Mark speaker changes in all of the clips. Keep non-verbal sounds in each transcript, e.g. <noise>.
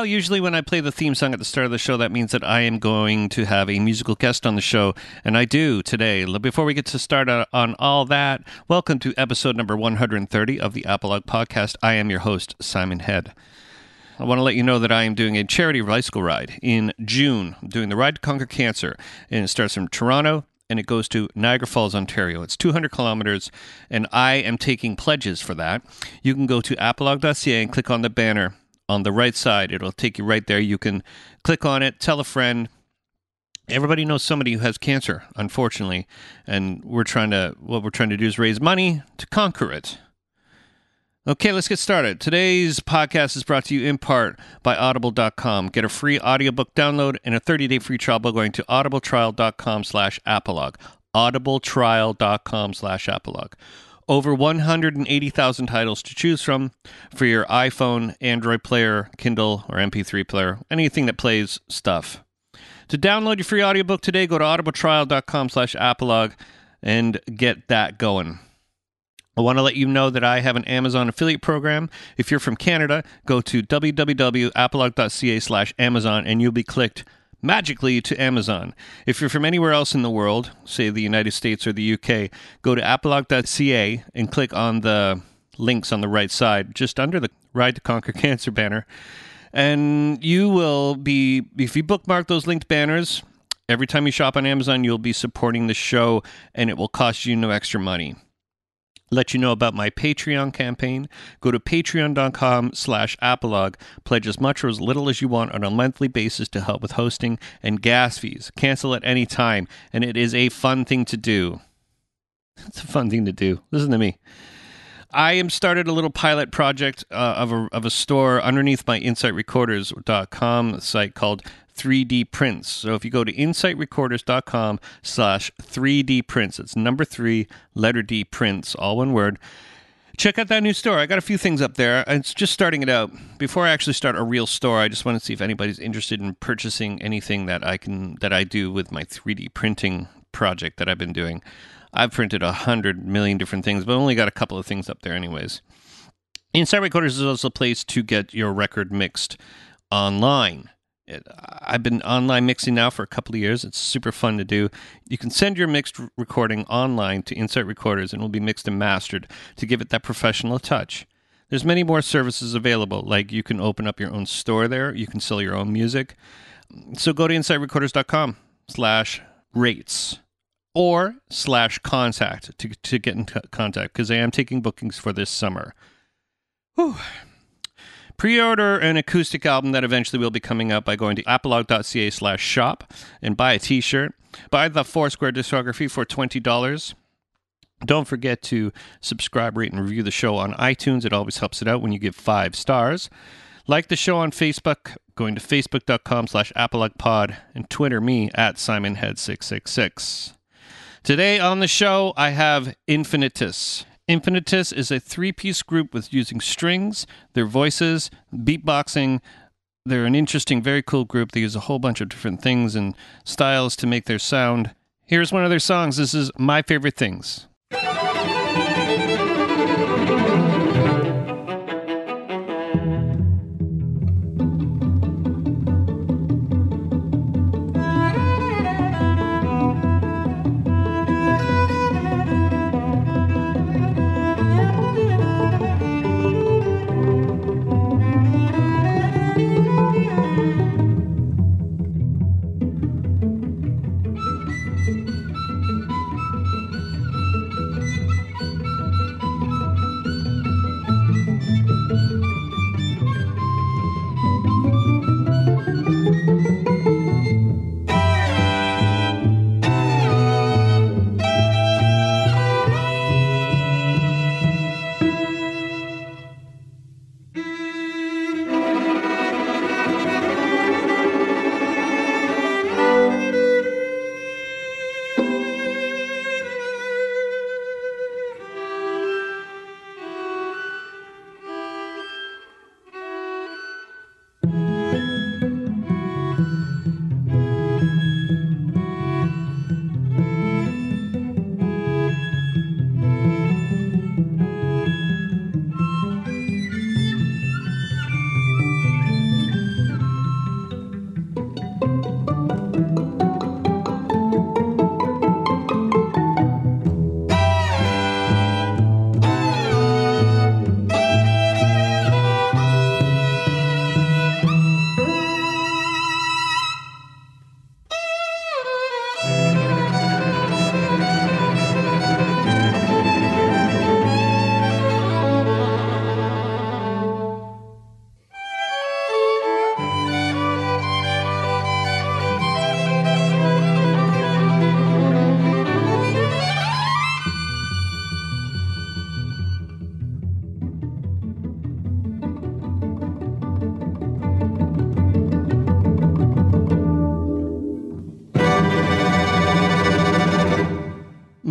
Speaker 1: Well, usually when I play the theme song at the start of the show, that means that I am going to have a musical guest on the show, and I do today. Before we get to start uh, on all that, welcome to episode number 130 of the Apologue Podcast. I am your host, Simon Head. I want to let you know that I am doing a charity bicycle ride in June. I'm doing the Ride to Conquer Cancer, and it starts from Toronto and it goes to Niagara Falls, Ontario. It's 200 kilometers, and I am taking pledges for that. You can go to apologue.ca and click on the banner on the right side. It'll take you right there. You can click on it, tell a friend. Everybody knows somebody who has cancer, unfortunately, and we're trying to what we're trying to do is raise money to conquer it. Okay, let's get started. Today's podcast is brought to you in part by audible.com. Get a free audiobook download and a 30-day free trial by going to audibletrial.com slash audibletrial.com slash over 180,000 titles to choose from for your iPhone, Android player, Kindle, or MP3 player, anything that plays stuff. To download your free audiobook today, go to audibletrial.com slash apologue and get that going. I want to let you know that I have an Amazon affiliate program. If you're from Canada, go to www.apologue.ca slash Amazon and you'll be clicked magically to Amazon. If you're from anywhere else in the world, say the United States or the UK, go to apologue.ca and click on the links on the right side, just under the Ride to Conquer Cancer banner. And you will be, if you bookmark those linked banners, every time you shop on Amazon, you'll be supporting the show and it will cost you no extra money let you know about my Patreon campaign. Go to patreon.com slash apologue. Pledge as much or as little as you want on a monthly basis to help with hosting and gas fees. Cancel at any time, and it is a fun thing to do. It's a fun thing to do. Listen to me. I am started a little pilot project uh, of, a, of a store underneath my insightrecorders.com site called 3D prints. So if you go to insightrecorders.com slash 3D prints, it's number three, letter D prints, all one word. Check out that new store. I got a few things up there. It's just starting it out. Before I actually start a real store, I just want to see if anybody's interested in purchasing anything that I can that I do with my 3D printing project that I've been doing. I've printed a hundred million different things, but only got a couple of things up there anyways. Insight Recorders is also a place to get your record mixed online. It, I've been online mixing now for a couple of years. It's super fun to do. You can send your mixed recording online to Insight Recorders and it will be mixed and mastered to give it that professional touch. There's many more services available, like you can open up your own store there. You can sell your own music. So go to insightrecorders.com slash rates or slash contact to, to get in contact because I am taking bookings for this summer. Whew. Pre-order an acoustic album that eventually will be coming out by going to apologue.ca slash shop and buy a t-shirt. Buy the Foursquare discography for $20. Don't forget to subscribe, rate, and review the show on iTunes. It always helps it out when you give five stars. Like the show on Facebook, going to facebook.com slash apologuepod, and Twitter me at simonhead666. Today on the show, I have Infinitus. Infinitus is a three piece group with using strings, their voices, beatboxing. They're an interesting, very cool group. They use a whole bunch of different things and styles to make their sound. Here's one of their songs. This is My Favorite Things.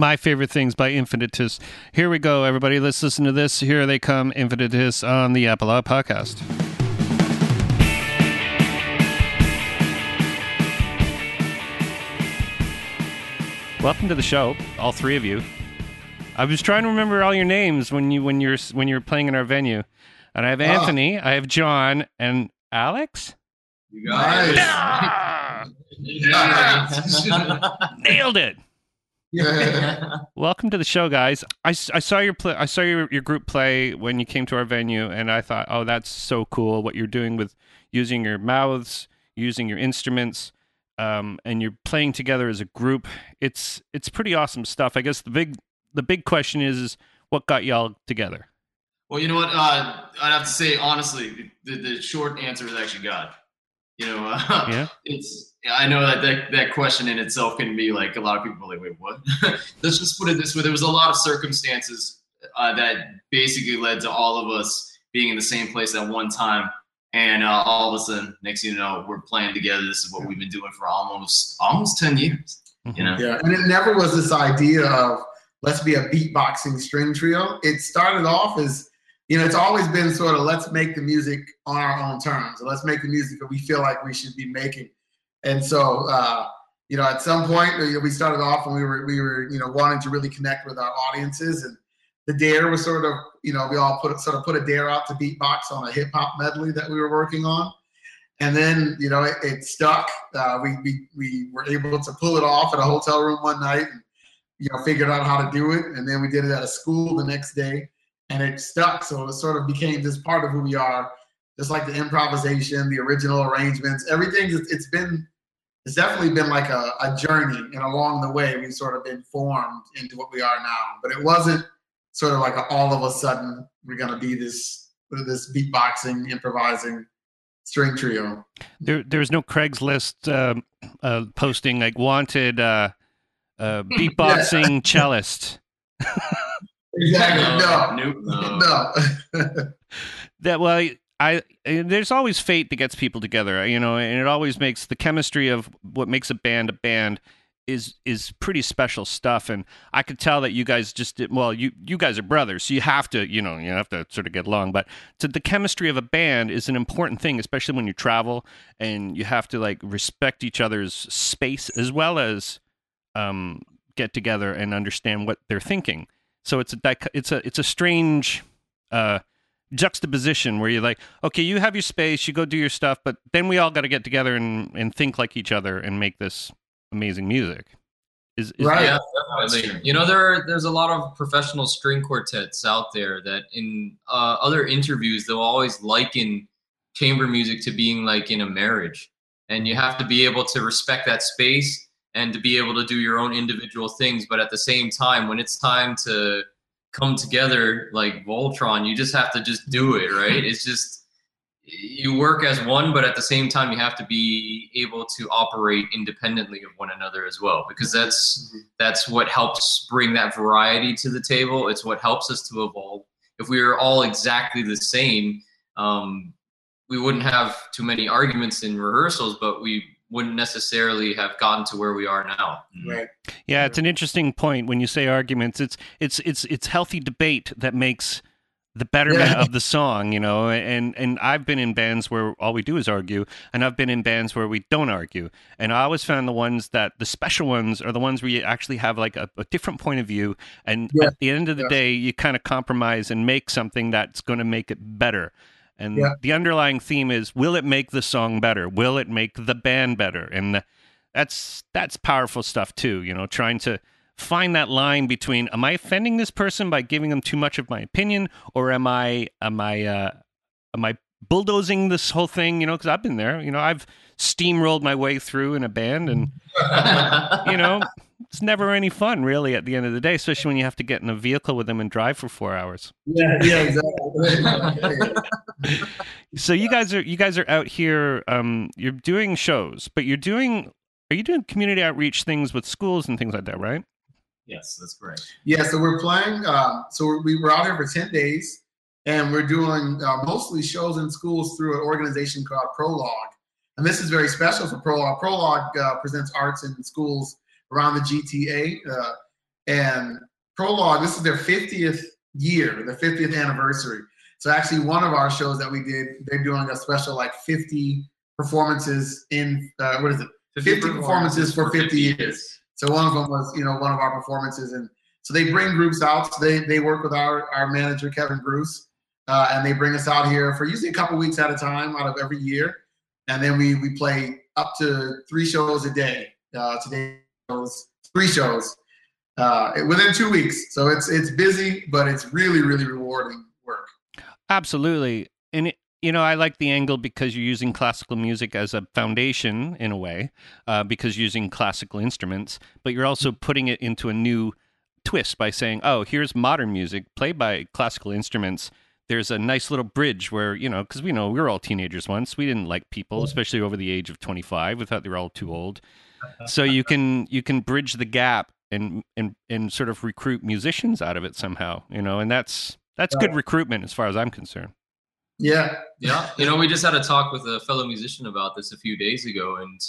Speaker 1: My favorite things by Infinitus. Here we go, everybody. Let's listen to this. Here they come, Infinitus on the Apologue podcast. Welcome to the show, all three of you. I was trying to remember all your names when you when you're when you're playing in our venue, and I have Anthony, I have John, and Alex.
Speaker 2: You guys
Speaker 1: Ah! <laughs> <laughs> nailed it. <laughs> Welcome to the show, guys. I, s- I saw your play, I saw your, your group play when you came to our venue, and I thought, oh, that's so cool what you're doing with using your mouths, using your instruments, um, and you're playing together as a group. It's it's pretty awesome stuff. I guess the big the big question is, is what got y'all together?
Speaker 2: Well, you know what? Uh, I'd have to say honestly, the, the short answer is actually God. You know, uh,
Speaker 1: Yeah. <laughs>
Speaker 2: it's. I know that, that that question in itself can be like a lot of people are like, wait, what? <laughs> Let's just put it this way: there was a lot of circumstances uh, that basically led to all of us being in the same place at one time, and uh, all of a sudden, next thing you know, we're playing together. This is what we've been doing for almost almost ten years. You know.
Speaker 3: Yeah, and it never was this idea of let's be a beatboxing string trio. It started off as, you know, it's always been sort of let's make the music on our own terms. Let's make the music that we feel like we should be making. And so, uh, you know, at some point we started off and we were we were you know wanting to really connect with our audiences and the dare was sort of you know we all put sort of put a dare out to beatbox on a hip hop medley that we were working on and then you know it, it stuck. Uh, we, we we were able to pull it off at a hotel room one night, and you know figured out how to do it, and then we did it at a school the next day, and it stuck. So it sort of became this part of who we are, just like the improvisation, the original arrangements, everything. It's, been it's definitely been like a, a journey, and along the way we've sort of been formed into what we are now. But it wasn't sort of like a, all of a sudden we're gonna be this this beatboxing, improvising string trio.
Speaker 1: There, there's no Craigslist um, uh, posting like wanted uh, uh, <laughs> beatboxing cellist. <laughs>
Speaker 3: Exactly. No.
Speaker 2: Nope. <laughs>
Speaker 3: No. <laughs>
Speaker 1: That well, I, I there's always fate that gets people together, you know, and it always makes the chemistry of what makes a band a band is is pretty special stuff. And I could tell that you guys just did, well, you you guys are brothers, so you have to, you know, you have to sort of get along. But to the chemistry of a band is an important thing, especially when you travel and you have to like respect each other's space as well as um, get together and understand what they're thinking. So it's a it's a it's a strange uh, juxtaposition where you're like, okay, you have your space, you go do your stuff, but then we all got to get together and, and think like each other and make this amazing music. Is, is
Speaker 3: Right.
Speaker 4: Yeah, definitely. You know, there are, there's a lot of professional string quartets out there that in uh, other interviews they'll always liken chamber music to being like in a marriage, and you have to be able to respect that space and to be able to do your own individual things. But at the same time, when it's time to come together like Voltron, you just have to just do it, <laughs> right? It's just you work as one, but at the same time, you have to be able to operate independently of one another as well, because that's that's what helps bring that variety to the table. It's what helps us to evolve. If we were all exactly the same, um, we wouldn't have too many arguments in rehearsals, but we wouldn't necessarily have gotten to where we are now. Mm-hmm.
Speaker 3: Right.
Speaker 1: Yeah, it's an interesting point when you say arguments. It's it's it's it's healthy debate that makes the betterment
Speaker 3: Yeah.
Speaker 1: of the song, you know. And and I've been in bands where all we do is argue, and I've been in bands where we don't argue. And I always found the ones that the special ones are the ones where you actually have like a, a different point of view, and
Speaker 3: Yeah.
Speaker 1: at the end of the
Speaker 3: Yeah.
Speaker 1: day, you kind of compromise and make something that's going to make it better. And
Speaker 3: Yeah.
Speaker 1: the underlying theme is: Will it make the song better? Will it make the band better? And the, that's that's powerful stuff too you know trying to find that line between am i offending this person by giving them too much of my opinion or am i am i uh am i bulldozing this whole thing you know because i've been there you know i've steamrolled my way through in a band and <laughs> you know it's never any fun really at the end of the day especially when you have to get in a vehicle with them and drive for four hours
Speaker 3: Yeah. Yeah. Exactly. <laughs>
Speaker 1: so you guys are you guys are out here um you're doing shows but you're doing are you doing community outreach things with schools and things like that right
Speaker 2: Yes, that's correct.
Speaker 3: yeah. So we're playing. Um, so we're, we were out here for ten days, and we're doing uh, mostly shows in schools through an organization called Prologue. And this is very special for Prologue. Prologue uh, presents arts in schools around the GTA. Uh, and Prologue. This is their 50th year, the 50th anniversary. So actually, one of our shows that we did, they're doing a special like 50 performances in uh, what is it? 50 performances for 50 years. So one of them was, you know, one of our performances, and so they bring groups out. So they they work with our our manager Kevin Bruce, uh, and they bring us out here for usually a couple weeks at a time out of every year, and then we we play up to three shows a day. Uh, today shows three shows uh, within two weeks. So it's it's busy, but it's really really rewarding work.
Speaker 1: Absolutely, and it, you know I like the angle because you're using classical music as a foundation in a way, uh, because using classical instruments, but you're also putting it into a new twist by saying, "Oh, here's modern music played by classical instruments." There's a nice little bridge where you know, because we know we were all teenagers once. We didn't like people, especially over the age of 25. We thought they were all too old. So you can you can bridge the gap and and and sort of recruit musicians out of it somehow, you know, and that's that's good recruitment as far as I'm concerned.
Speaker 3: Yeah,
Speaker 4: Yeah, you know, we just had a talk with a fellow musician about this a few days ago, and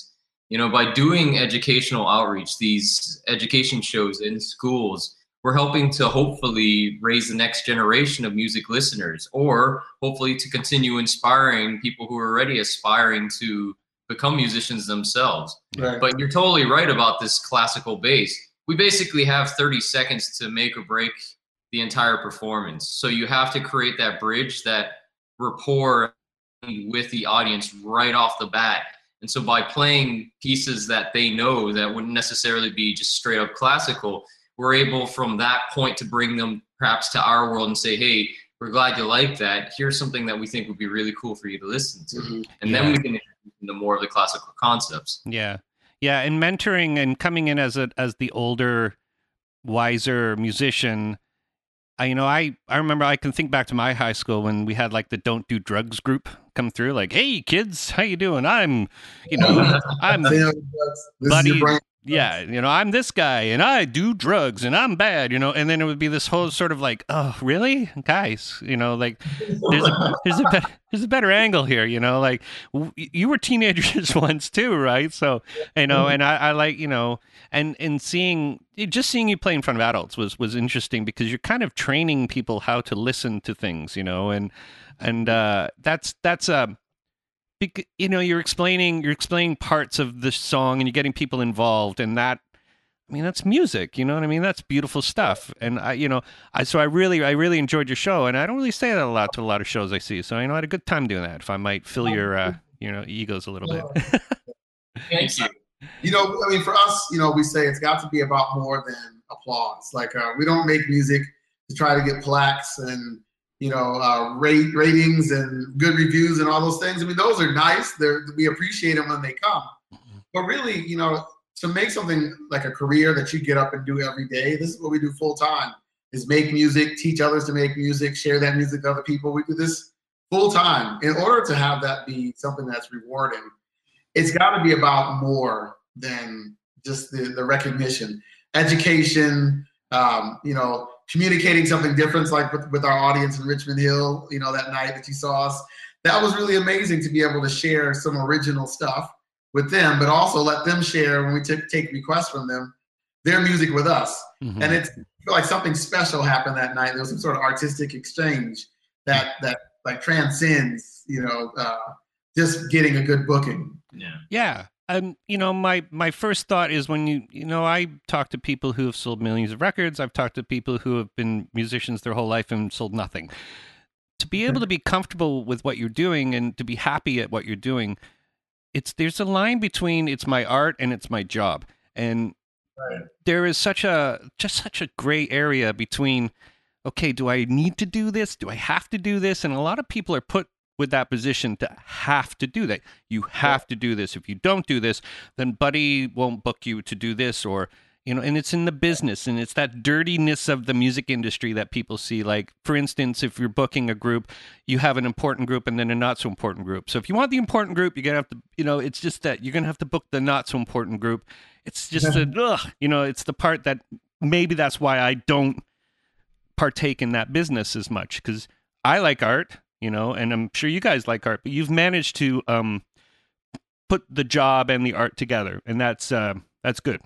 Speaker 4: you know, by doing educational outreach, these education shows in schools, we're helping to hopefully raise the next generation of music listeners, or hopefully to continue inspiring people who are already aspiring to become musicians themselves.
Speaker 3: right.
Speaker 4: But you're totally right about this classical bass. We basically have 30 seconds to make or break the entire performance. So you have to create that bridge, that rapport with the audience right off the bat. And so by playing pieces that they know that wouldn't necessarily be just straight up classical, we're able from that point to bring them perhaps to our world and say, hey, we're glad you like that. Here's something that we think would be really cool for you to listen to.
Speaker 3: Mhm.
Speaker 4: And
Speaker 1: Yeah.
Speaker 4: then we can introduce into more of the classical concepts.
Speaker 1: Yeah. Yeah, and mentoring and coming in as a as the older, wiser musician. I you know, I I remember I can think back to my high school when we had like the don't do drugs group come through like, "Hey kids, how you doing? I'm, you know, <laughs> I'm
Speaker 3: So, you know, that's- this is
Speaker 1: Buddy,
Speaker 3: your brain.
Speaker 1: Yeah, you know, I'm this guy and I do drugs and I'm bad, you know, and then it would be this whole sort of like, oh, really, guys, you know, like there's a there's a better there's a better angle here, you know, like w- you were teenagers <laughs> once too, right? So you know, and I, I like you know, and and seeing just seeing you play in front of adults was was interesting because you're kind of training people how to listen to things, you know, and and uh, that's that's um bec- you know you're explaining you're explaining parts of the song and you're getting people involved and that I mean that's music you know what I mean? That's beautiful stuff. And I you know I so I really I really enjoyed your show and I don't really say that a lot to a lot of shows I see so I know I had a good time doing that if I might fill your uh, you know egos a little bit. <laughs>
Speaker 2: Thank you.
Speaker 3: You know, I mean, for us, you know, we say it's got to be about more than applause. Like, uh, we don't make music to try to get plaques and you know uh, rate ratings and good reviews and all those things. I mean, those are nice. They're we appreciate them when they come. But really, you know, to make something like a career that you get up and do every day, this is what we do full time: is make music, teach others to make music, share that music with other people. We do this full time. In order to have that be something that's rewarding, it's got to be about more than just the, the recognition, education. Um, you know, communicating something different, like with, with our audience in Richmond Hill. You know, that night that you saw us, that was really amazing to be able to share some original stuff with them, but also let them share when we took take requests from them, their music with us.
Speaker 1: Mhm.
Speaker 3: And it's like something special happened that night. There was some sort of artistic exchange that that like transcends, you know, uh, just getting a good booking.
Speaker 2: Yeah.
Speaker 1: Yeah. Um, you know, my my first thought is when you you know, I talk to people who have sold millions of records. I've talked to people who have been musicians their whole life and sold nothing. To be able to be comfortable with what you're doing and to be happy at what you're doing, it's there's a line between it's my art and it's my job. And
Speaker 3: Right.
Speaker 1: there is such a just such a gray area between okay, do I need to do this? Do I have to do this? And a lot of people are put with that position to have to do that. You have to do this. If you don't do this, then Buddy won't book you to do this or you know, and it's in the business and it's that dirtiness of the music industry that people see. Like, for instance, if you're booking a group, you have an important group and then a not so important group. So if you want the important group, you're gonna have to, you know, it's just that you're gonna have to book the not so important group. It's just a, ugh, you know, it's the part that maybe that's why I don't partake in that business as much because I like art, you know, and I'm sure you guys like art, but you've managed to um, put the job and the art together, and that's uh, that's good.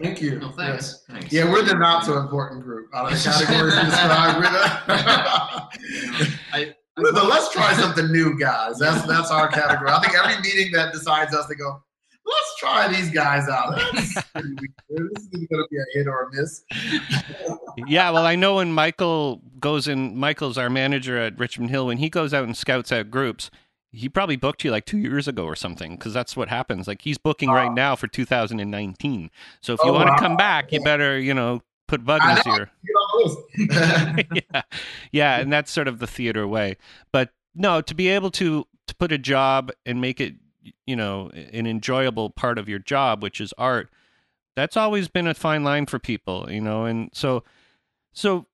Speaker 3: Thank you.
Speaker 2: No, thanks. thanks.
Speaker 3: Yeah, we're the not so important group out of the categories you described. <laughs> We're the,
Speaker 2: I,
Speaker 3: we're the let's try <laughs> something new guys. That's that's our category. I think every meeting that decides us to go, let's try these guys out. <laughs> That's pretty weird. This is going to be a hit or a miss.
Speaker 1: yeah, well, I know when Michael goes in, Michael's our manager at Richmond Hill. When he goes out and scouts out groups, he probably booked you like two years ago or something because that's what happens. Like he's booking right now for 2019. So if oh, you
Speaker 3: Oh,
Speaker 1: want to
Speaker 3: wow.
Speaker 1: come back, you better, you know, put bug in
Speaker 3: I
Speaker 1: his ear.
Speaker 3: Get on the list.
Speaker 1: yeah, yeah, and that's sort of the theater way. But no, to be able to to put a job and make it, you know, an enjoyable part of your job, which is art, that's always been a fine line for people, you know. And so, so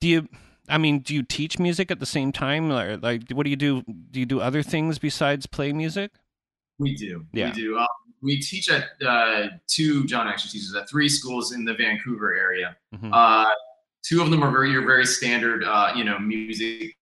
Speaker 1: do you? I mean, do you teach music at the same time? Or like, what do you do? Do you do other things besides play music?
Speaker 2: We do.
Speaker 1: Yeah.
Speaker 2: We do. Um, we teach at uh, two. John actually teaches at three schools in the Vancouver area.
Speaker 1: Mhm.
Speaker 2: Uh, two of them are very, your very standard, uh, you know, music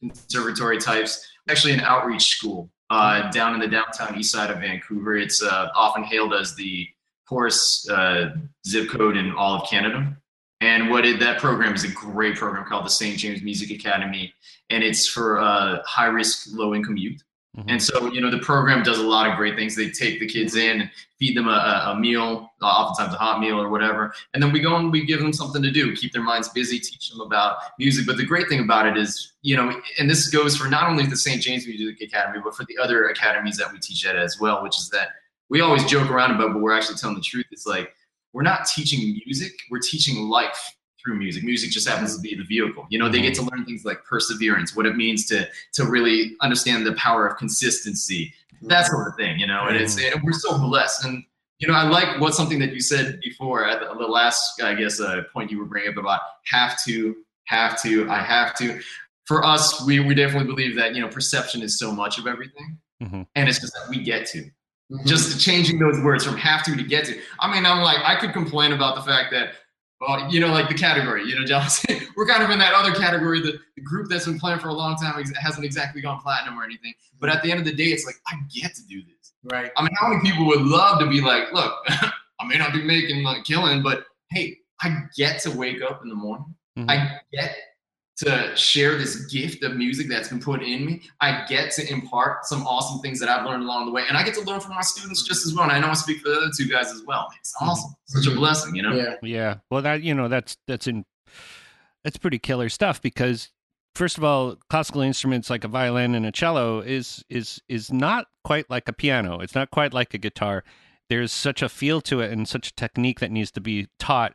Speaker 2: conservatory types. Actually, an outreach school uh, down in the downtown east side of Vancouver. It's uh, often hailed as the poorest uh, zip code in all of Canada. And what it, that program is a great program called the St. James Music Academy, and it's for uh, high risk, low income youth.
Speaker 1: Mhm.
Speaker 2: And so, you know, the program does a lot of great things. They take the kids in, and feed them a, a, a meal, uh, oftentimes a hot meal or whatever, and then we go and we give them something to do, keep their minds busy, teach them about music. But the great thing about it is, you know, and this goes for not only the St. James Music Academy, but for the other academies that we teach at as well, which is that we always joke around about, but we're actually telling the truth. It's like we're not teaching music, we're teaching life through music. Music just happens to be the vehicle. You know, they get to learn things like perseverance, what it means to to really understand the power of consistency, that sort of thing. You know, and it's and we're so blessed. And you know, I like what something that you said before at the, the last, I guess, uh, point you were bringing up about have to, have to, I have to. For us, we we definitely believe that you know perception is so much of everything,
Speaker 1: Mhm.
Speaker 2: and it's just that we get to
Speaker 3: Mhm.
Speaker 2: just changing those words from have to to get to. I mean, I'm like, I could complain about the fact that, well, you know, like the category, you know, John, <laughs> we're kind of in that other category, the, the group that's been playing for a long time hasn't exactly gone platinum or anything. But at the end of the day, it's like, I get to do this.
Speaker 3: right.
Speaker 2: I mean, how many people would love to be like, look, <laughs> I may not be making like killing, but hey, I get to wake up in the morning.
Speaker 1: Mhm.
Speaker 2: I get to share this gift of music that's been put in me. I get to impart some awesome things that I've learned along the way. And I get to learn from my students just as well. And I know I speak for the other two guys as well. It's awesome. Such a
Speaker 3: Mhm.
Speaker 2: blessing, you know?
Speaker 3: Yeah.
Speaker 1: Yeah. Well, that you know that's that's in that's pretty killer stuff because first of all, classical instruments like a violin and a cello is is is not quite like a piano. It's not quite like a guitar. There's such a feel to it and such a technique that needs to be taught,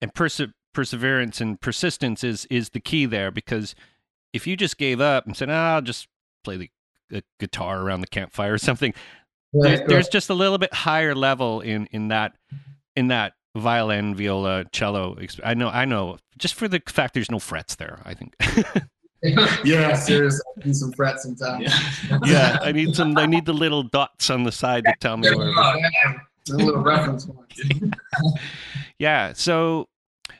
Speaker 1: and perse- perseverance and persistence is is the key there because if you just gave up and said, "Ah, "I'll just play the, the guitar around the campfire" or something, there's,
Speaker 3: Right.
Speaker 1: there's just a little bit higher level in in that in that violin viola cello i know i know just for the fact there's no frets there i think <laughs>
Speaker 3: yeah, <laughs> seriously. I need some frets sometimes.
Speaker 2: Yeah.
Speaker 1: yeah i need some i need the little dots on the side to tell me where
Speaker 3: A little reference <laughs>
Speaker 1: yeah so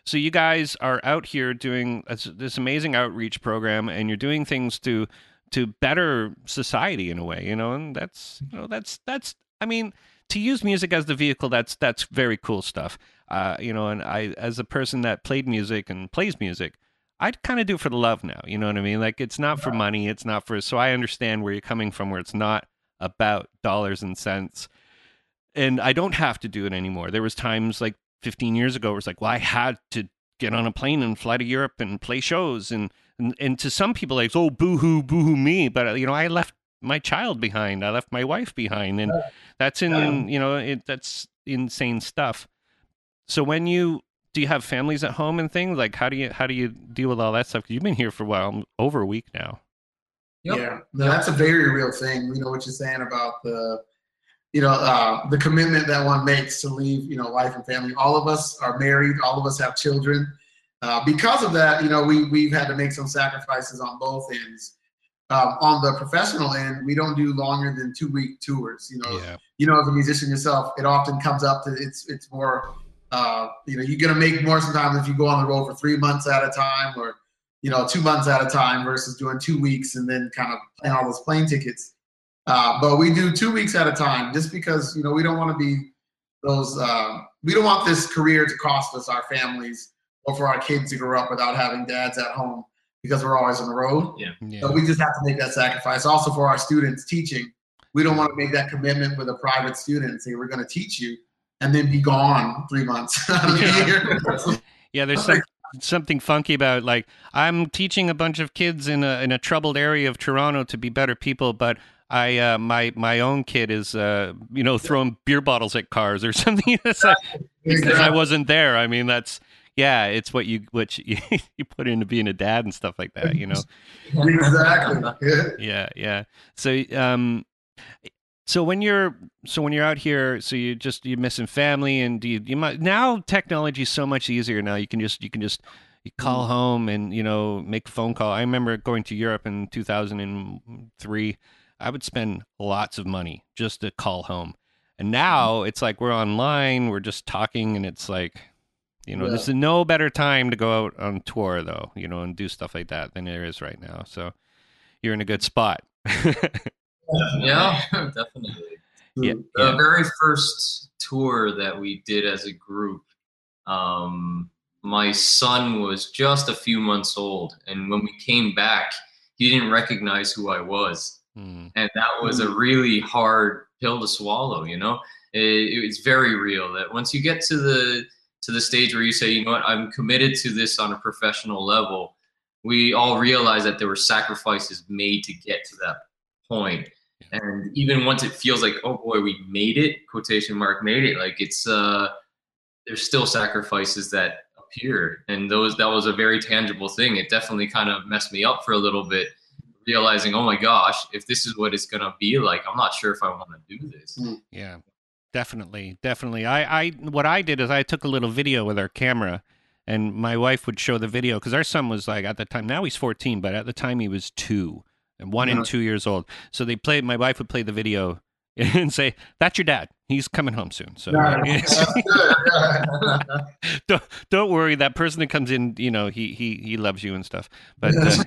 Speaker 1: so you guys are out here doing this, amazing outreach program and you're doing things to to better society in a way you know and that's you know that's that's i mean to use music as the vehicle that's that's very cool stuff. Uh you know and i as a person that played music and plays music i'd kind of do it for the love now you know what i mean? Like it's not for money it's not for so i understand where you're coming from where it's not about dollars and cents. And I don't have to do it anymore. There was times like 15 years ago where it's like, well, I had to get on a plane and fly to Europe and play shows, and and, and to some people, like, oh, boo hoo, boo hoo me, but uh, you know, I left my child behind, I left my wife behind, and that's in you know, it, that's insane stuff. So when you do you have families at home and things like how do you how do you deal with all that stuff? 'Cause You've been here for a while, over a week now.
Speaker 4: Yep.
Speaker 3: Yeah, no, that's a very real thing. You know what you're saying about the, you know, uh, the commitment that one makes to leave, you know, wife and family. All of us are married. All of us have children. Uh, because of that, you know, we we've had to make some sacrifices on both ends. Um, on the professional end, we don't do longer than two week tours. You know,
Speaker 1: Yeah.
Speaker 3: you know, as a musician yourself, it often comes up to it's it's more, uh, you know, you're gonna make more sometimes if you go on the road for three months at a time or, you know, two months at a time versus doing two weeks and then kind of paying all those plane tickets. Uh, but we do two weeks at a time just because you know we don't want to be those. Uh, we don't want this career to cost us our families or for our kids to grow up without having dads at home because we're always on the road.
Speaker 2: Yeah.
Speaker 1: Yeah.
Speaker 3: So we just have to make that sacrifice. Also for our students teaching, we don't want to make that commitment with a private student and say we're going to teach you and then be gone three months <laughs> out of the
Speaker 1: Yeah. <laughs> Yeah, there's some, something funky about like I'm teaching a bunch of kids in a in a troubled area of Toronto to be better people, but I uh, my my own kid is uh, you know throwing beer bottles at cars or <laughs> something. because I wasn't there. I mean, that's yeah, it's what you what <laughs> you, you put into being a dad and stuff like that. You know.
Speaker 3: exactly. <laughs> Yeah.
Speaker 1: yeah so um so when you're so when you're out here so you just you're missing family and do you, you might now technology is so much easier now you can just you can just you call home and you know make a phone call i remember going to europe in 2003 i would spend lots of money just to call home and now it's like we're online we're just talking and it's like you know
Speaker 3: Yeah.
Speaker 1: there's no better time to go out on tour though you know and do stuff like that than there is right now so you're in a good spot <laughs>
Speaker 4: Yeah, <laughs> definitely.
Speaker 1: Yeah.
Speaker 4: The very first tour that we did as a group, um, my son was just a few months old, and when we came back, he didn't recognize who I was,
Speaker 1: Hmm.
Speaker 4: and that was a really hard pill to swallow. You know, it, it's very real that once you get to the to the stage where you say, you know what, I'm committed to this on a professional level. We all realize that there were sacrifices made to get to that point and even once it feels like oh boy we made it quotation mark made it like it's uh there's still sacrifices that appear and those that was a very tangible thing it definitely kind of messed me up for a little bit realizing oh my gosh if this is what it's going to be like i'm not sure if i want to do this hmm.
Speaker 1: Yeah, definitely, definitely. I, I, what I did is I took a little video with our camera, and my wife would show the video because our son was like at the time. Now he's fourteen, but at the time he was two, and one
Speaker 3: Yeah.
Speaker 1: and two years old. So they played. My wife would play the video <laughs> and say, "That's your dad. He's coming home soon." So <laughs>
Speaker 3: That's good. Yeah. <laughs>
Speaker 1: don't don't worry. That person that comes in, you know, he he he loves you and stuff. But uh,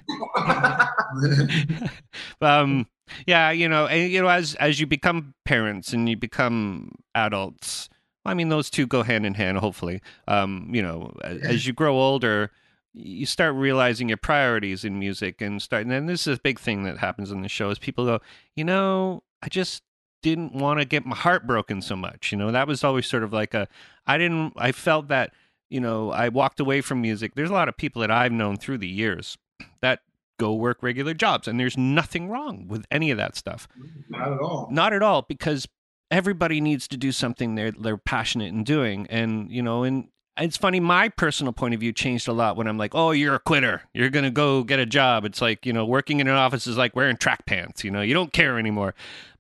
Speaker 1: um yeah you know and you know as as you become parents and you become adults i mean those two go hand in hand hopefully um you know a- as you grow older you start realizing your priorities in music and start and then this is a big thing that happens in the show is people go you know i just didn't want to get my heart broken so much you know? That was always sort of like a i didn't i felt that you know i walked away from music. There's a lot of people that i've known through the years that go work regular jobs and there's nothing wrong with any of that stuff.
Speaker 3: Not at all.
Speaker 1: not at all because everybody needs to do something they're they're passionate in doing and you know and it's funny my personal point of view changed a lot when i'm like oh you're a quitter. You're going to go get a job. It's like you know working in an office is like wearing track pants you know you don't care anymore.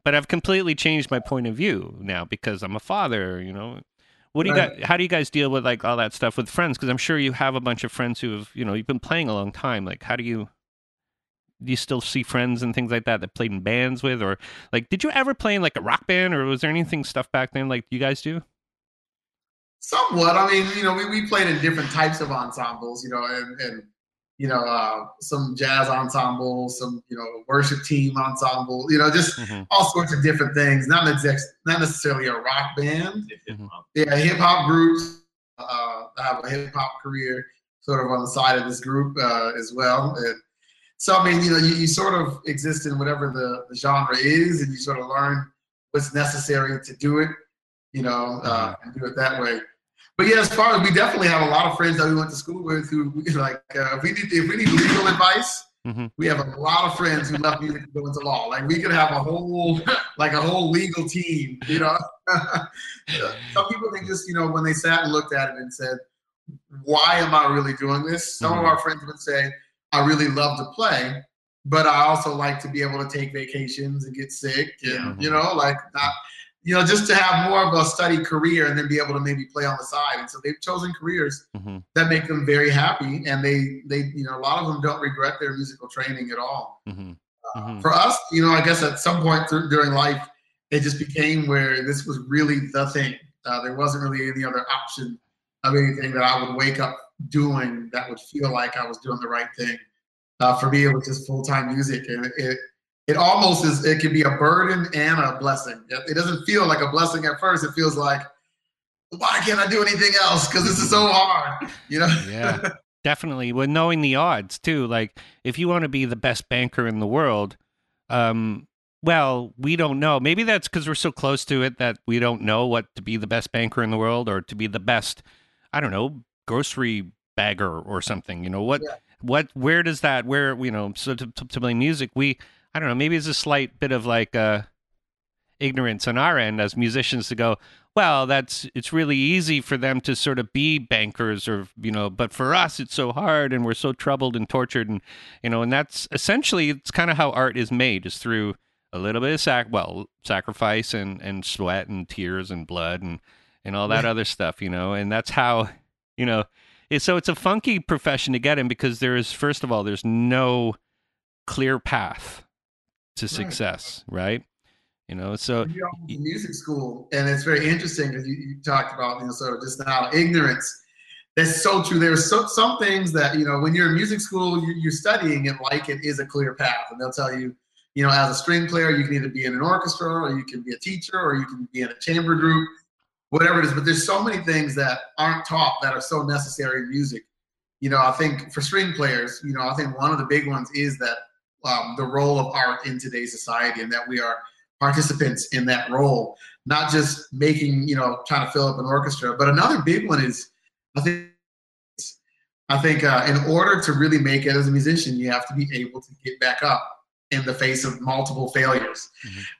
Speaker 1: But i've completely changed my point of view now because i'm a father you know. What do you
Speaker 3: Right.
Speaker 1: got how do you guys deal with like all that stuff with friends? Because i'm sure you have a bunch of friends who have you know you've been playing a long time. Like how do you do you still see friends and things like that that played in bands with? Or like did you ever play in like a rock band or was there anything stuff back then like you guys do
Speaker 3: Somewhat. I mean, you know, we, we played in different types of ensembles, you know, and, and you know, uh, some jazz ensembles, some, you know, worship team ensemble, you know, just
Speaker 1: Mhm.
Speaker 3: all sorts of different things. Not exec- not necessarily a rock band.
Speaker 1: Mhm.
Speaker 3: Yeah, hip hop groups. Uh, I have a hip hop career sort of on the side of this group uh, as well. And so, I mean, you know, you, you sort of exist in whatever the, the genre is, and you sort of learn what's necessary to do it, you know, uh, and do it that way. But yeah, as far as we definitely have a lot of friends that we went to school with who, like, uh, if we need if we need legal advice,
Speaker 1: Mhm.
Speaker 3: we have a lot of friends who love music to go into law. Like, we could have a whole <laughs> like a whole legal team, you know. <laughs> Some people they just, you know, when they sat and looked at it and said, "Why am I really doing this?" Some
Speaker 1: Mhm.
Speaker 3: of our friends would say, "I really love to play, but I also like to be able to take vacations and get sick, and you know, like not, you know, just to have more of a study career and then be able to maybe play on the side." And so they've chosen careers
Speaker 1: Mhm.
Speaker 3: that make them very happy, and they, they, you know, a lot of them don't regret their musical training at all
Speaker 1: Mhm. Mhm.
Speaker 3: for us, you know, I guess at some point through, during life, it just became where this was really the thing. Uh, there wasn't really any other option of anything that I would wake up doing that would feel like I was doing the right thing. Uh, for me, it was just full time music, and it it almost is. It can be a burden and a blessing. It it doesn't feel like a blessing at first. It feels like why can't I do anything else? Because this is so hard. You know?
Speaker 1: Yeah. Definitely. With knowing the odds too. Like if you want to be the best banker in the world, um, well, we don't know. Maybe that's because we're so close to it that we don't know what to be the best banker in the world or to be the best, I don't know, grocery bagger or something. You know what?
Speaker 3: Yeah.
Speaker 1: What? Where does that? Where you know? So to, to, to play music, we I don't know. Maybe it's a slight bit of like uh, ignorance on our end as musicians to go. Well, that's it's really easy for them to sort of be bankers or you know, but for us it's so hard and we're so troubled and tortured and you know, and that's essentially it's kind of how art is made is through a little bit of sac well sacrifice and and sweat and tears and blood and and all that
Speaker 3: Right.
Speaker 1: other stuff you know and that's how you know so it's a funky profession to get in because there is first of all there's no clear path to success right you know so
Speaker 3: You're music school, and it's very interesting because you, you talked about you know sort of just now ignorance. That's so true. There's so, some things that you know when you're in music school, you, you're studying it like it is a clear path, and they'll tell you, you know, as a string player, you can either be in an orchestra, or you can be a teacher, or you can be in a chamber group, whatever it is. But there's so many things that aren't taught that are so necessary in music. You know, I think for string players, you know, I think one of the big ones is that um, the role of art in today's society, and that we are participants in that role, not just making, you know, trying to fill up an orchestra. But another big one is, I think, I think uh, in order to really make it as a musician, you have to be able to get back up in the face of multiple failures.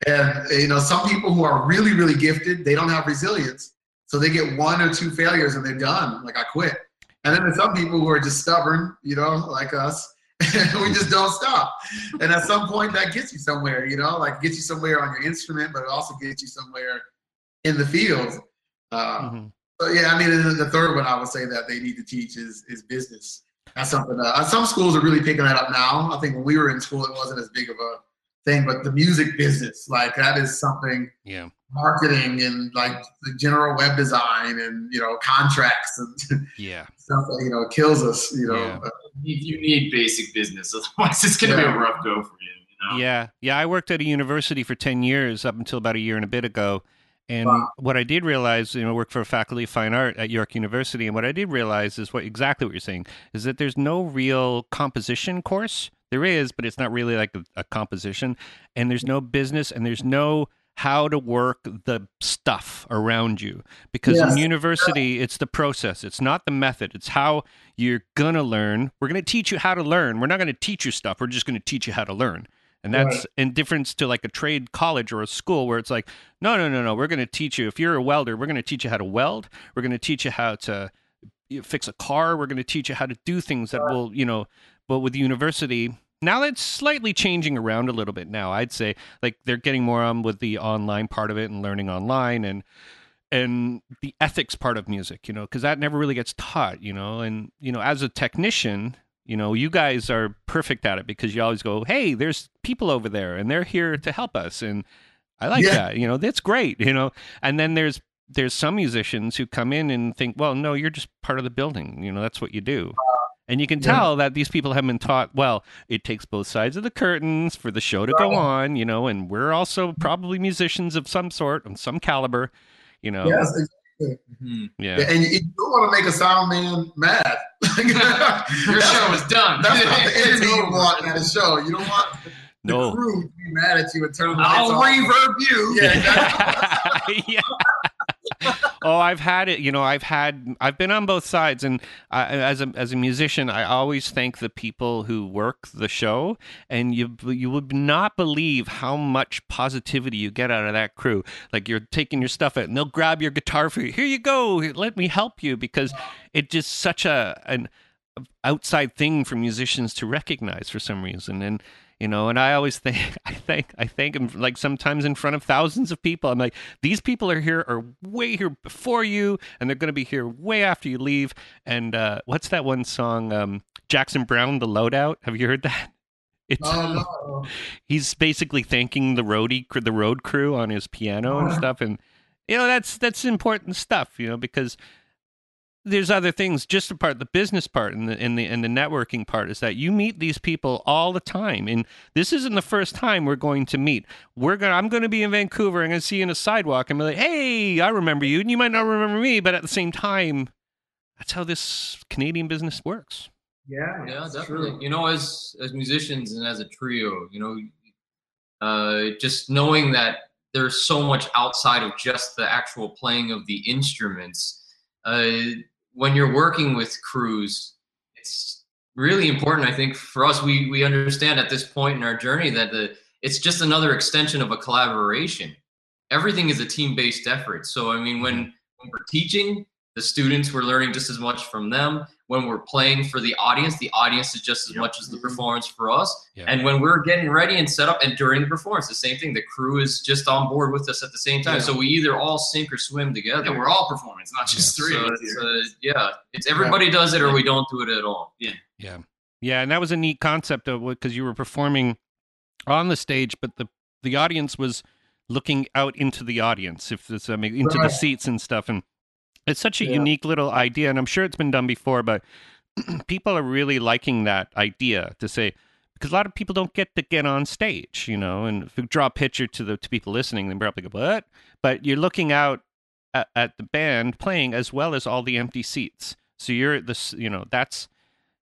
Speaker 3: And you know, some people who are really, really gifted, they don't have resilience, so they get one or two failures and they're done. Like I quit. And then there's some people who are just stubborn, you know, like us. <laughs> we just don't stop. And at some point that gets you somewhere, you know, like gets you somewhere on your instrument, but it also gets you somewhere in the field. Uh,
Speaker 1: mhm.
Speaker 3: so yeah, I mean, the third one I would say that they need to teach is is business. That's something. Uh, some schools are really picking that up now. I think when we were in school, it wasn't as big of a thing, but the music business, like that, is something.
Speaker 1: yeah
Speaker 3: Marketing and like the general web design and you know contracts and <laughs>
Speaker 1: yeah
Speaker 3: stuff that you know kills us. You know,
Speaker 1: Yeah.
Speaker 2: You, you need basic business, <laughs> otherwise it's going to be a rough go for you. You know?
Speaker 1: Yeah, yeah. I worked at a university for ten years up until about a year and a bit ago, and
Speaker 3: Wow.
Speaker 1: what I did realize, you know, I worked for a faculty of fine art at York University, and what I did realize is what exactly what you're saying is that there's no real composition course. There is, but it's not really like a, a composition, and there's no business, and there's no how to work the stuff around you because in university it's the process it's not the method it's how you're gonna learn we're gonna teach you how to learn we're not gonna teach you stuff we're just gonna teach you how to learn and that's
Speaker 3: Right.
Speaker 1: in difference to like a trade college or a school where it's like, no, no, no, no. We're going to teach you. If you're a welder, we're going to teach you how to weld. We're going to teach you how to fix a car. We're going to teach you how to do things that will, you know. But with university, now that's slightly changing around a little bit. Now I'd say like they're getting more on with the online part of it and learning online and and the ethics part of music, you know, because that never really gets taught, you know. And you know, as a technician, you know, you guys are perfect at it because you always go, "Hey, there's people over there, and they're here to help us," and I like
Speaker 3: Yeah.
Speaker 1: that. You know, that's great. You know, and then there's there's some musicians who come in and think, "Well, no, you're just part of the building. You know, that's what you do." And you can
Speaker 3: Yeah.
Speaker 1: tell that these people haven't been taught, well, it takes both sides of the curtains for the show to go on, you know, and we're also probably musicians of some sort, of some caliber, you know.
Speaker 3: yes,
Speaker 4: Mhm.
Speaker 1: Yeah.
Speaker 3: and you, you don't want to make a sound man mad. <laughs>
Speaker 2: Your <laughs> show is done.
Speaker 3: That's not the
Speaker 2: It's <laughs>
Speaker 3: energy you want at a show. You don't want the
Speaker 1: No.
Speaker 3: crew to be mad at you and turn the
Speaker 2: I'll
Speaker 3: lights off.
Speaker 2: reverb you.
Speaker 3: Yeah, exactly.
Speaker 1: yeah. Oh, I've had it. You know, I've had. I've been on both sides, and as a as a musician, I always thank the people who work the show, and you you would not believe how much positivity you get out of that crew. Like you're taking your stuff out, and they'll grab your guitar for you. Here you go. Let me help you because it just such a an outside thing for musicians to recognize for some reason and you know and i always think <laughs> i think i think I'm like sometimes in front of thousands of people i'm like these people are here are way here before you and they're going to be here way after you leave and uh what's that one song um jackson browne the loadout have you heard that <laughs> it's
Speaker 3: Oh, no. <laughs>
Speaker 1: he's basically thanking the roadie the road crew on his piano and
Speaker 3: Uh-huh.
Speaker 1: stuff and you know that's that's important stuff you know because there's other things. Just the part, the business part, and the and the and the networking part is that you meet these people all the time, and this isn't the first time we're going to meet. We're gonna, I'm going to be in Vancouver. I'm going to see you in a sidewalk and be like, "Hey, I remember you," and you might not remember me, but at the same time, that's how this Canadian business works.
Speaker 3: Yeah,
Speaker 4: yeah, definitely.
Speaker 3: true.
Speaker 4: You know, as as musicians and as a trio, you know, uh, just knowing that there's so much outside of just the actual playing of the instruments. Uh, when you're working with crews, it's really important. I think for us, we we understand at this point in our journey that the it's just another extension of a collaboration. Everything is a team-based effort. So I mean, when mm-hmm. when we're teaching, the students we're learning just as much from them. When we're playing for the audience the audience is just as
Speaker 2: Yep.
Speaker 4: much as the performance for us.
Speaker 1: Yeah.
Speaker 4: and when we're getting ready and set up and during the performance the same thing the crew is just on board with us at the same time.
Speaker 3: Yeah.
Speaker 4: so we either all sink or swim together.
Speaker 2: Yeah, we're all performance, not just three
Speaker 4: so
Speaker 2: of us
Speaker 4: it's, uh, yeah it's everybody does it or we don't do it at all.
Speaker 1: Yeah, yeah, Yeah, and that was a neat concept of because you were performing on the stage, but the the audience was looking out into the audience, if this I mean, into the seats and stuff, and it's such a
Speaker 3: Yeah.
Speaker 1: unique little idea, and I'm sure it's been done before, but <clears throat> people are really liking that idea to say because a lot of people don't get to get on stage, you know, and if you draw a picture to the to people listening, they probably go, "What?" But you're looking out at, at the band playing as well as all the empty seats, so you're this, you know, that's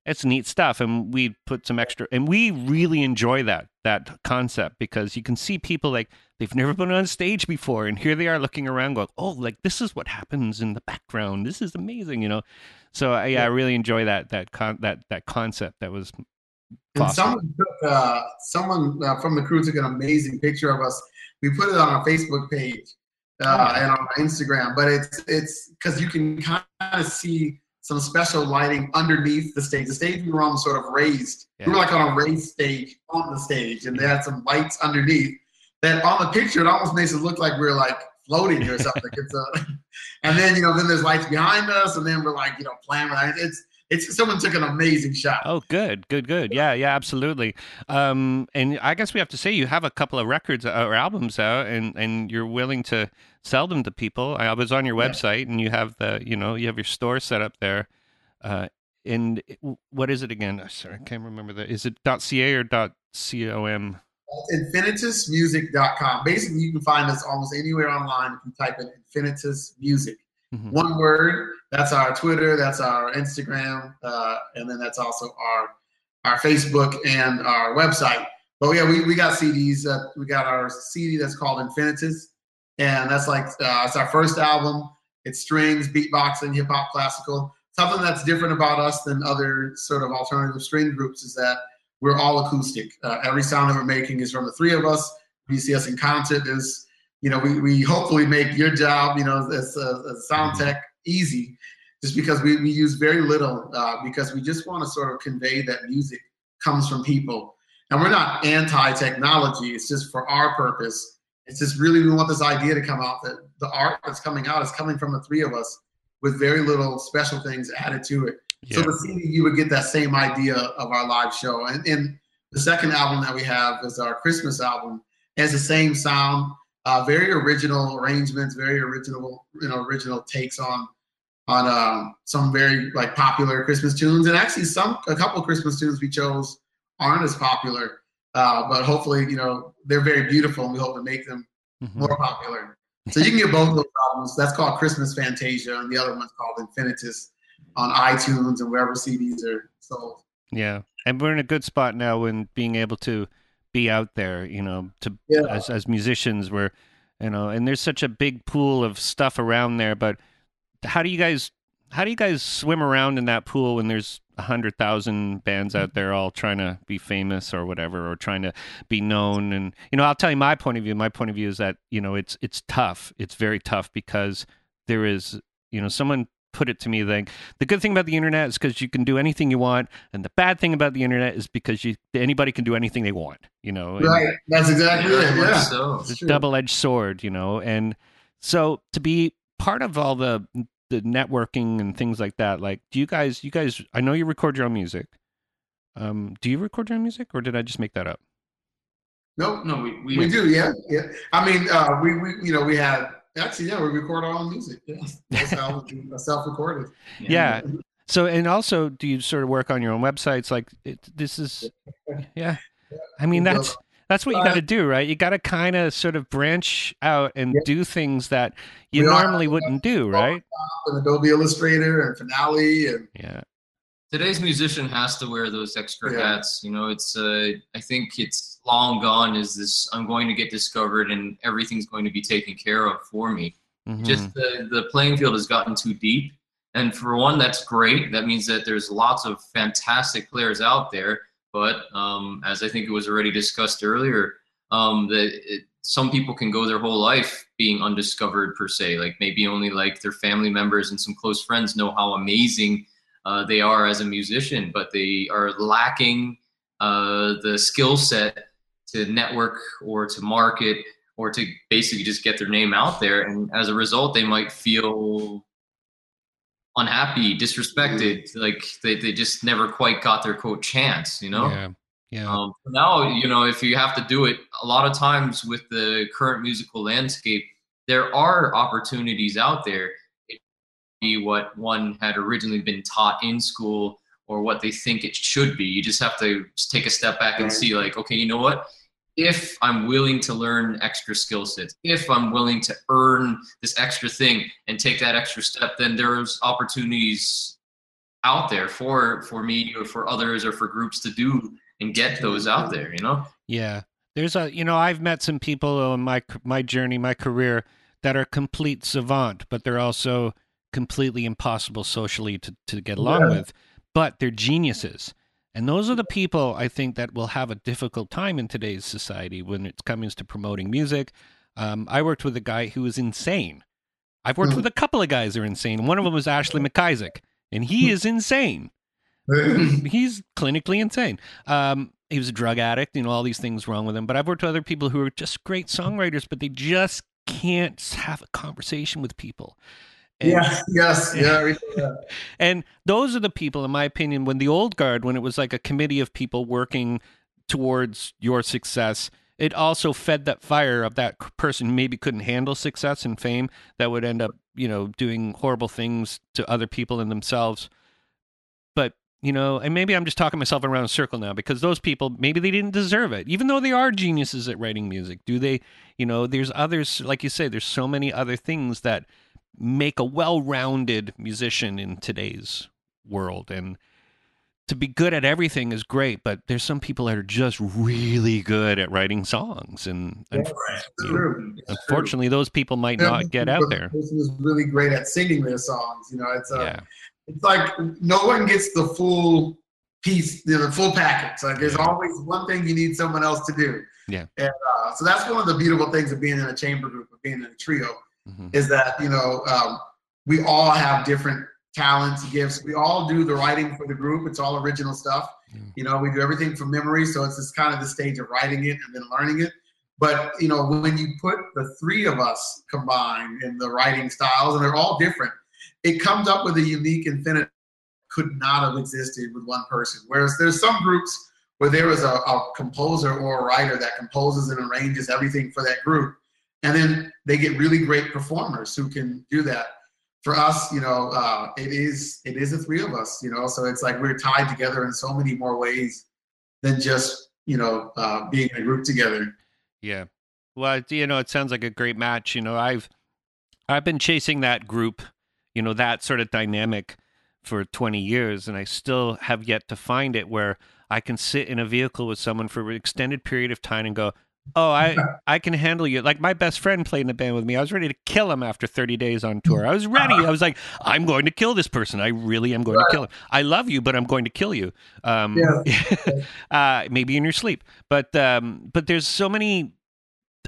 Speaker 1: it's neat stuff and we put some extra and we really enjoy that that concept because you can see people like they've never been on stage before and here they are looking around going oh like this is what happens in the background this is amazing you know so uh, yeah, i really enjoy that that con- that that concept that was
Speaker 3: And someone took uh, someone uh, from the crew took an amazing picture of us. We put it on our Facebook page uh,
Speaker 1: Oh, yeah.
Speaker 3: and on our Instagram. But it's it's because you can kind of see some special lighting underneath the stage. The stage we were on was sort of raised. We were like on a raised stage on the stage, and they had some lights underneath. That on the picture, it almost makes it look like we're like floating or something. it's a, <laughs> and then you know, then there's lights behind us, and then we're like you know playing. with- It's it's someone took an amazing shot.
Speaker 1: oh good good good yeah yeah absolutely um and i guess we have to say you have a couple of records uh, or albums out and and you're willing to sell them to people i was on your
Speaker 3: Yeah.
Speaker 1: website and you have the you know you have your store set up there uh and it- what is it again Uh, sorry i can't remember that is it ca or com
Speaker 3: infinitusmusic.com. Basically, you can find us almost anywhere online if you type in Infinitus Music.
Speaker 1: Mhm.
Speaker 3: One word. That's our Twitter. That's our Instagram, uh, and then that's also our our Facebook and our website. But yeah, we, we got CDs. Uh, we got our CD that's called Infinitus, and that's like uh, it's our first album. It's strings, beatboxing, hip hop, classical. Something that's different about us than other sort of alternative string groups is that we're all acoustic. Uh, every sound that we're making is from the three of us. When you see us in concert, is you know we, we hopefully make your job, you know, as a, sound tech easy, just because we, we use very little uh, because we just want to sort of convey that music comes from people, and we're not anti-technology. It's just for our purpose. It's just really we want this idea to come out that the art that's coming out is coming from the three of us with very little special things added to it. So the CD, you would get that same idea of our live show. And, and the second album that we have is our Christmas album. It has the same sound, uh, very original arrangements, very original, you know, original takes on on um, some very like popular Christmas tunes. And actually, some a couple of Christmas tunes we chose aren't as popular, uh, but hopefully, you know, they're very beautiful, and we hope to make them
Speaker 1: Mhm.
Speaker 3: more popular. So you can get both of those albums. That's called Christmas Fantasia, and the other one's called Infinitus on iTunes and wherever CDs are sold.
Speaker 1: Yeah, and we're in a good spot now when being able to be out there, you know, to
Speaker 3: Yeah.
Speaker 1: as as musicians, we're you know, and there's such a big pool of stuff around there. But how do you guys how do you guys swim around in that pool when there's a hundred thousand bands out mm-hmm. there all trying to be famous or whatever, or trying to be known? And you know, I'll tell you my point of view. My point of view is that you know it's it's tough. It's very tough because there is you know someone put it to me like the good thing about the internet is because you can do anything you want and the bad thing about the internet is because you anybody can do anything they want you know and
Speaker 3: Right. That's exactly
Speaker 4: Very
Speaker 3: it. Yeah.
Speaker 4: so
Speaker 1: it's a double-edged sword you know and so to be part of all the the networking and things like that like do you guys you guys i know you record your own music um do you record your own music or did i just make that up
Speaker 3: Nope.
Speaker 2: No, we, we,
Speaker 3: We do. Yeah. Yeah. I mean, uh, we, we, you know, we had actually, yeah, we record our own music. Yeah, Most albums are self-recorded.
Speaker 1: Yeah. So, and also, do you sort of work on your own websites? Like, it, this is, yeah. I mean, that's that's what you
Speaker 3: Uh,
Speaker 1: got to do, right? You got to kind of sort of branch out and
Speaker 3: Yeah.
Speaker 1: do things that you
Speaker 3: We
Speaker 1: normally wouldn't do, right?
Speaker 3: And Adobe Illustrator and Finale and
Speaker 1: Yeah.
Speaker 4: Today's musician has to wear those extra
Speaker 3: Yeah.
Speaker 4: hats you know it's uh i think it's long gone is this i'm going to get discovered and everything's going to be taken care of for me.
Speaker 1: Mhm.
Speaker 4: just the the playing field has gotten too deep. And for one that's great. That means that there's lots of fantastic players out there. But um as i think it was already discussed earlier um that it, some people can go their whole life being undiscovered per se. Like maybe only like their family members and some close friends know how amazing uh, they are as a musician but they are lacking uh, the skill set to network or to market or to basically just get their name out there and as a result they might feel unhappy disrespected like they, they just never quite got their quote chance you know
Speaker 1: Yeah. Yeah.
Speaker 4: um, now you know if you have to do it a lot of times with the current musical landscape there are opportunities out there be what one had originally been taught in school or what they think it should be. You just have to take a step back and see like okay you know what? If i'm willing to learn extra skill sets if i'm willing to earn this extra thing and take that extra step then there's opportunities out there for for me or for others or for groups to do and get those out there you know?
Speaker 1: Yeah. There's a, you know, I've met some people on my my journey, my career that are complete savant, but they're also completely impossible socially to to get along
Speaker 3: Yeah.
Speaker 1: with, but they're geniuses. And those are the people I think that will have a difficult time in today's society when it comes to promoting music. Um, I worked with a guy who was insane. I've worked with a couple of guys that are insane. One of them was Ashley <laughs> MacIsaac, and he is insane <laughs> he's clinically insane. Um, he was a drug addict, you know, all these things wrong with him. But I've worked with other people who are just great songwriters, but they just can't have a conversation with people. And,
Speaker 3: yes, yes, yeah. we know that. <laughs>
Speaker 1: and those are the people, in my opinion, when the old guard, when it was like a committee of people working towards your success, it also fed that fire of that person who maybe couldn't handle success and fame that would end up, you know, doing horrible things to other people and themselves. But, you know, and maybe I'm just talking myself around a circle now because those people, maybe they didn't deserve it, even though they are geniuses at writing music. Do they, you know, there's others, like you say, there's so many other things that make a well-rounded musician in today's world and to be good at everything is great but there's some people that are just really good at writing songs and, and
Speaker 3: It's
Speaker 1: you know,
Speaker 3: true. True.
Speaker 1: unfortunately those people might not get out there
Speaker 3: is really great at singing their songs. You know, it's uh,
Speaker 1: yeah
Speaker 3: it's like no one gets the full piece, you know, the full package. Like there's
Speaker 1: Yeah.
Speaker 3: always one thing you need someone else to do.
Speaker 1: Yeah.
Speaker 3: And uh, so that's one of the beautiful things of being in a chamber group, of being in a trio,
Speaker 1: Mhm.
Speaker 3: is that you know um, we all have different talents, gifts. We all do the writing for the group. It's all original stuff.
Speaker 1: Yeah.
Speaker 3: You know, we do everything from memory, so it's just kind of the stage of writing it and then learning it. But you know, when you put the three of us combined in the writing styles, and they're all different, it comes up with a unique infinite could not have existed with one person. Whereas there's some groups where there is a, a composer or a writer that composes and arranges everything for that group, and then they get really great performers who can do that. For us, you know, uh, it is it is the three of us, you know, so it's like we're tied together in so many more ways than just you know uh, being in a group together.
Speaker 1: yeah well you know it sounds like a great match you know i've i've been chasing that group you know that sort of dynamic for 20 years and i still have yet to find it where i can sit in a vehicle with someone for an extended period of time and go oh i i can handle you. Like my best friend played in a band with me. I was ready to kill him after 30 days on tour. I was ready. I was like i'm going to kill this person. I really am going to kill him. I love you but i'm going to kill you. Um <laughs> uh maybe in your sleep. But um but there's so many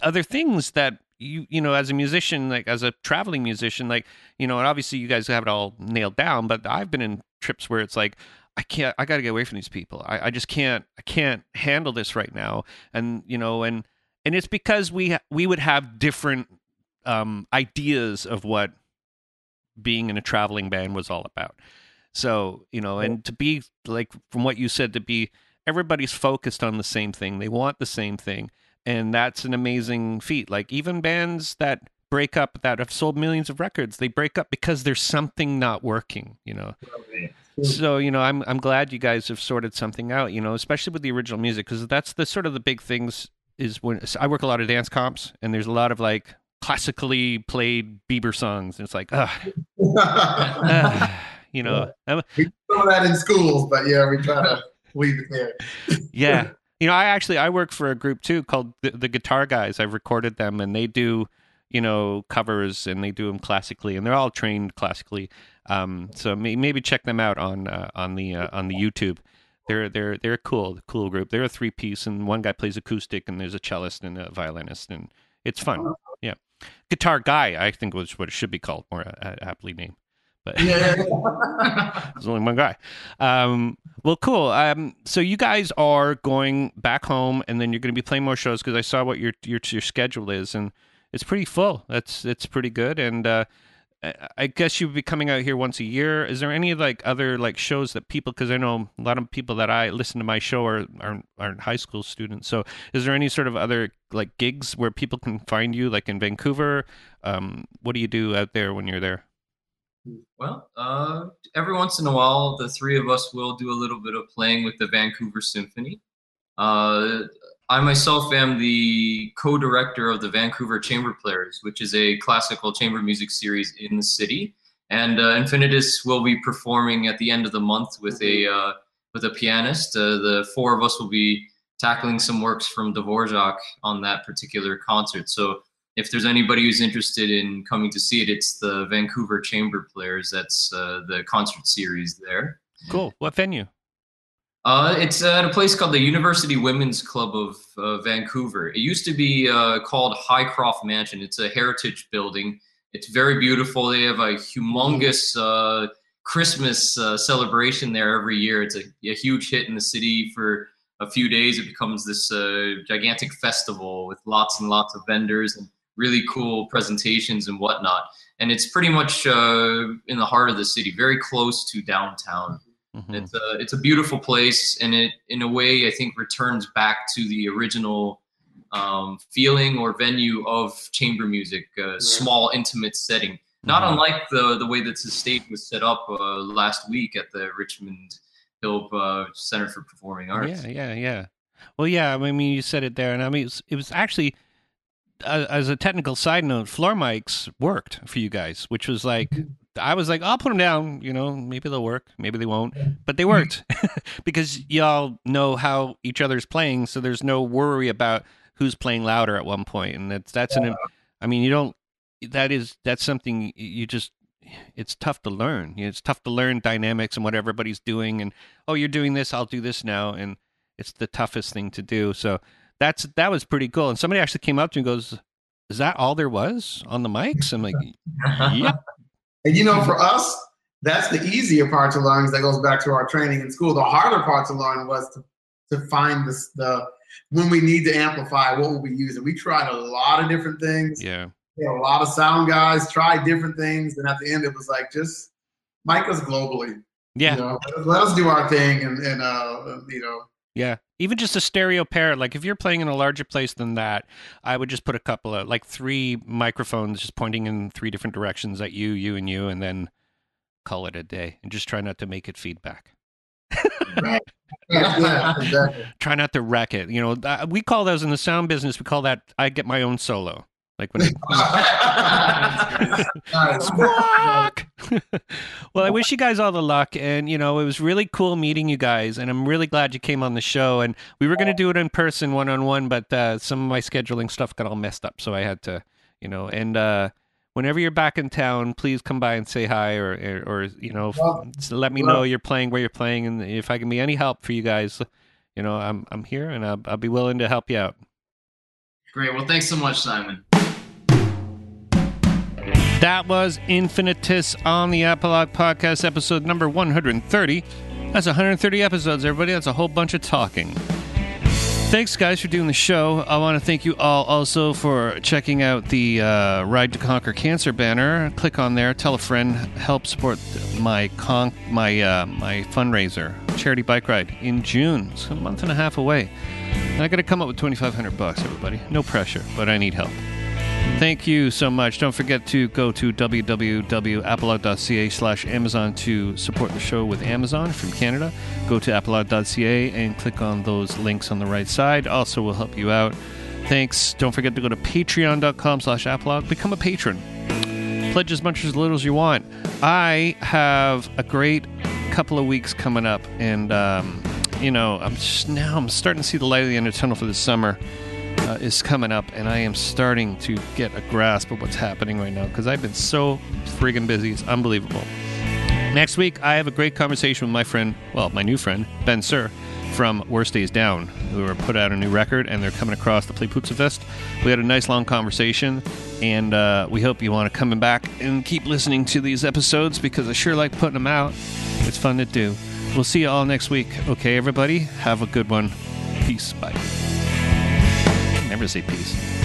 Speaker 1: other things that you you know as a musician like as a traveling musician like you know and obviously you guys have it all nailed down but i've been in trips where it's like i can't i gotta get away from these people. I, I just can't i can't handle this right now. And you know and and it's because we we would have different um ideas of what being in a traveling band was all about. So you know and to be like from what you said to be everybody's focused on the same thing. They want the same thing. And that's an amazing feat. Like even bands that break up that have sold millions of records. They break up because there's something not working, you know. So you know, I'm I'm glad you guys have sorted something out. You know, especially with the original music because that's the sort of the big things. Is when I work a lot of dance comps, and there's a lot of like classically played Bieber songs, and it's like, ah, <laughs> <sighs> you know, I'm-
Speaker 3: we do that in schools, but yeah, we try to leave it there. <laughs>
Speaker 1: yeah. You know, I actually I work for a group too called the, the Guitar Guys. I've recorded them, and they do you know covers, and they do them classically, and they're all trained classically. Um, so may, maybe check them out on uh, on the uh, on the YouTube. They're they're they're a cool cool group. They're a three piece, and one guy plays acoustic, and there's a cellist and a violinist, and it's fun. Yeah, Guitar Guy, I think was what it should be called, more uh, aptly named. But
Speaker 3: Yeah. <laughs>
Speaker 1: there's only one guy. Um, well, cool. Um, so you guys are going back home, and then you're going to be playing more shows because I saw what your your your schedule is, and it's pretty full. That's it's pretty good. And uh, I- guess you'd be coming out here once a year. Is there any like other like shows that people? Because I know a lot of people that I listen to my show are aren't, aren't high school students. So is there any sort of other like gigs where people can find you, like in Vancouver? Um, what do you do out there when you're there?
Speaker 4: Well, uh, every once in a while, the three of us will do a little bit of playing with the Vancouver Symphony. Uh, I myself am the co-director of the Vancouver Chamber Players, which is a classical chamber music series in the city. And uh, Infinitus will be performing at the end of the month with a uh, with a pianist. Uh, the four of us will be tackling some works from Dvorak on that particular concert. So if there's anybody who's interested in coming to see it, it's the Vancouver Chamber Players. That's uh, the concert series there.
Speaker 1: Cool. What venue?
Speaker 4: Uh, it's at a place called the University Women's Club of uh, Vancouver. It used to be uh, called Hycroft Mansion. It's a heritage building. It's very beautiful. They have a humongous uh, Christmas uh, celebration there every year. It's a, a huge hit in the city for a few days. It becomes this uh, gigantic festival with lots and lots of vendors and really cool presentations and whatnot. And it's pretty much in the heart of the city, very close to downtown.
Speaker 1: Mhm.
Speaker 4: It's a it's a beautiful place, and it in a way I think returns back to the original um, feeling or venue of chamber music, a small intimate setting. Not
Speaker 1: Mhm.
Speaker 4: unlike the the way that the stage was set up uh, last week at the Richmond Hill uh, Center for Performing Arts.
Speaker 1: Yeah, yeah, yeah. Well, yeah. I mean, you said it there, and I mean, it was, it was actually uh, as a technical side note, floor mics worked for you guys, which was like. I was like, I'll put them down. You know, maybe they'll work, maybe they won't, but they worked mm-hmm. <laughs> because y'all know how each other's playing, so there's no worry about who's playing louder at one point, and that's that's an. I mean, you don't. That is that's something you just. It's tough to learn. You know, It's tough to learn dynamics and what everybody's doing, and oh, you're doing this, I'll do this now, and it's the toughest thing to do. So that's that was pretty cool. And somebody actually came up to me and goes, "Is that all there was on the mics?" I'm like, "Yep." <laughs>
Speaker 3: And you know, for us, that's the easier part to learn. That goes back to our training in school. The harder part to learn was to, to find this the when we need to amplify, what will we use? And we tried a lot of different things.
Speaker 1: Yeah.
Speaker 3: A lot of sound guys tried different things, and at the end, it was like just mic us globally.
Speaker 1: Yeah.
Speaker 3: You know, let us do our thing, and and uh, you know,
Speaker 1: Yeah. Even just a stereo pair, like if you're playing in a larger place than that, I would just put a couple of like three microphones just pointing in three different directions at you, you, and you, and then call it a day and just try not to make it feedback.
Speaker 3: yeah, <laughs> yeah, exactly.
Speaker 1: Try not to wreck it. You know, uh, we call those in the sound business, we call that I get my own solo. Like when I <laughs> Squawk! <laughs> well, I wish you guys all the luck. And, you know, it was really cool meeting you guys. And I'm really glad you came on the show. And we were going to do it in person, one on one, but uh, some of my scheduling stuff got all messed up. So I had to, you know, and uh, whenever you're back in town, please come by and say hi or, or, or you know,
Speaker 3: Well,
Speaker 1: let me know you're playing where you're playing. And if I can be any help for you guys, you know, I'm, I'm here and I'll, I'll be willing to help you out.
Speaker 2: Great. Well, thanks so much, Simon.
Speaker 1: That was Infinitus on the Apologue Podcast, episode number 130. That's 130 episodes, everybody. That's a whole bunch of talking. Thanks, guys, for doing the show. I want to thank you all also for checking out the uh, Ride to Conquer Cancer banner. Click on there, tell a friend, help support my con- my uh, my fundraiser, charity bike ride in June. It's a month and a half away. And I got to come up with 2,500 bucks, everybody. No pressure, but I need help. Thank you so much. Don't forget to go to www.apologue.ca slash Amazon to support the show with Amazon from Canada. Go to apologue.ca and click on those links on the right side. Also will help you out. Thanks. Don't forget to go to patreon.com slash apologue. Become a patron. Pledge as much or as little as you want. I have a great couple of weeks coming up, and um, you know, I'm just now I'm starting to see the light at the end of the tunnel for the summer uh, is coming up, and I am starting to get a grasp of what's happening right now because I've been so friggin' busy. It's unbelievable. Next week, I have a great conversation with my friend, well, my new friend, Ben Sir from Worst Days Down, who are put out a new record and they're coming across the Play Pouzza Fest. We had a nice long conversation, and uh, we hope you want to come back and keep listening to these episodes because I sure like putting them out. It's fun to do. We'll see you all next week. Okay, everybody, have a good one. Peace. Bye. I'm say peace.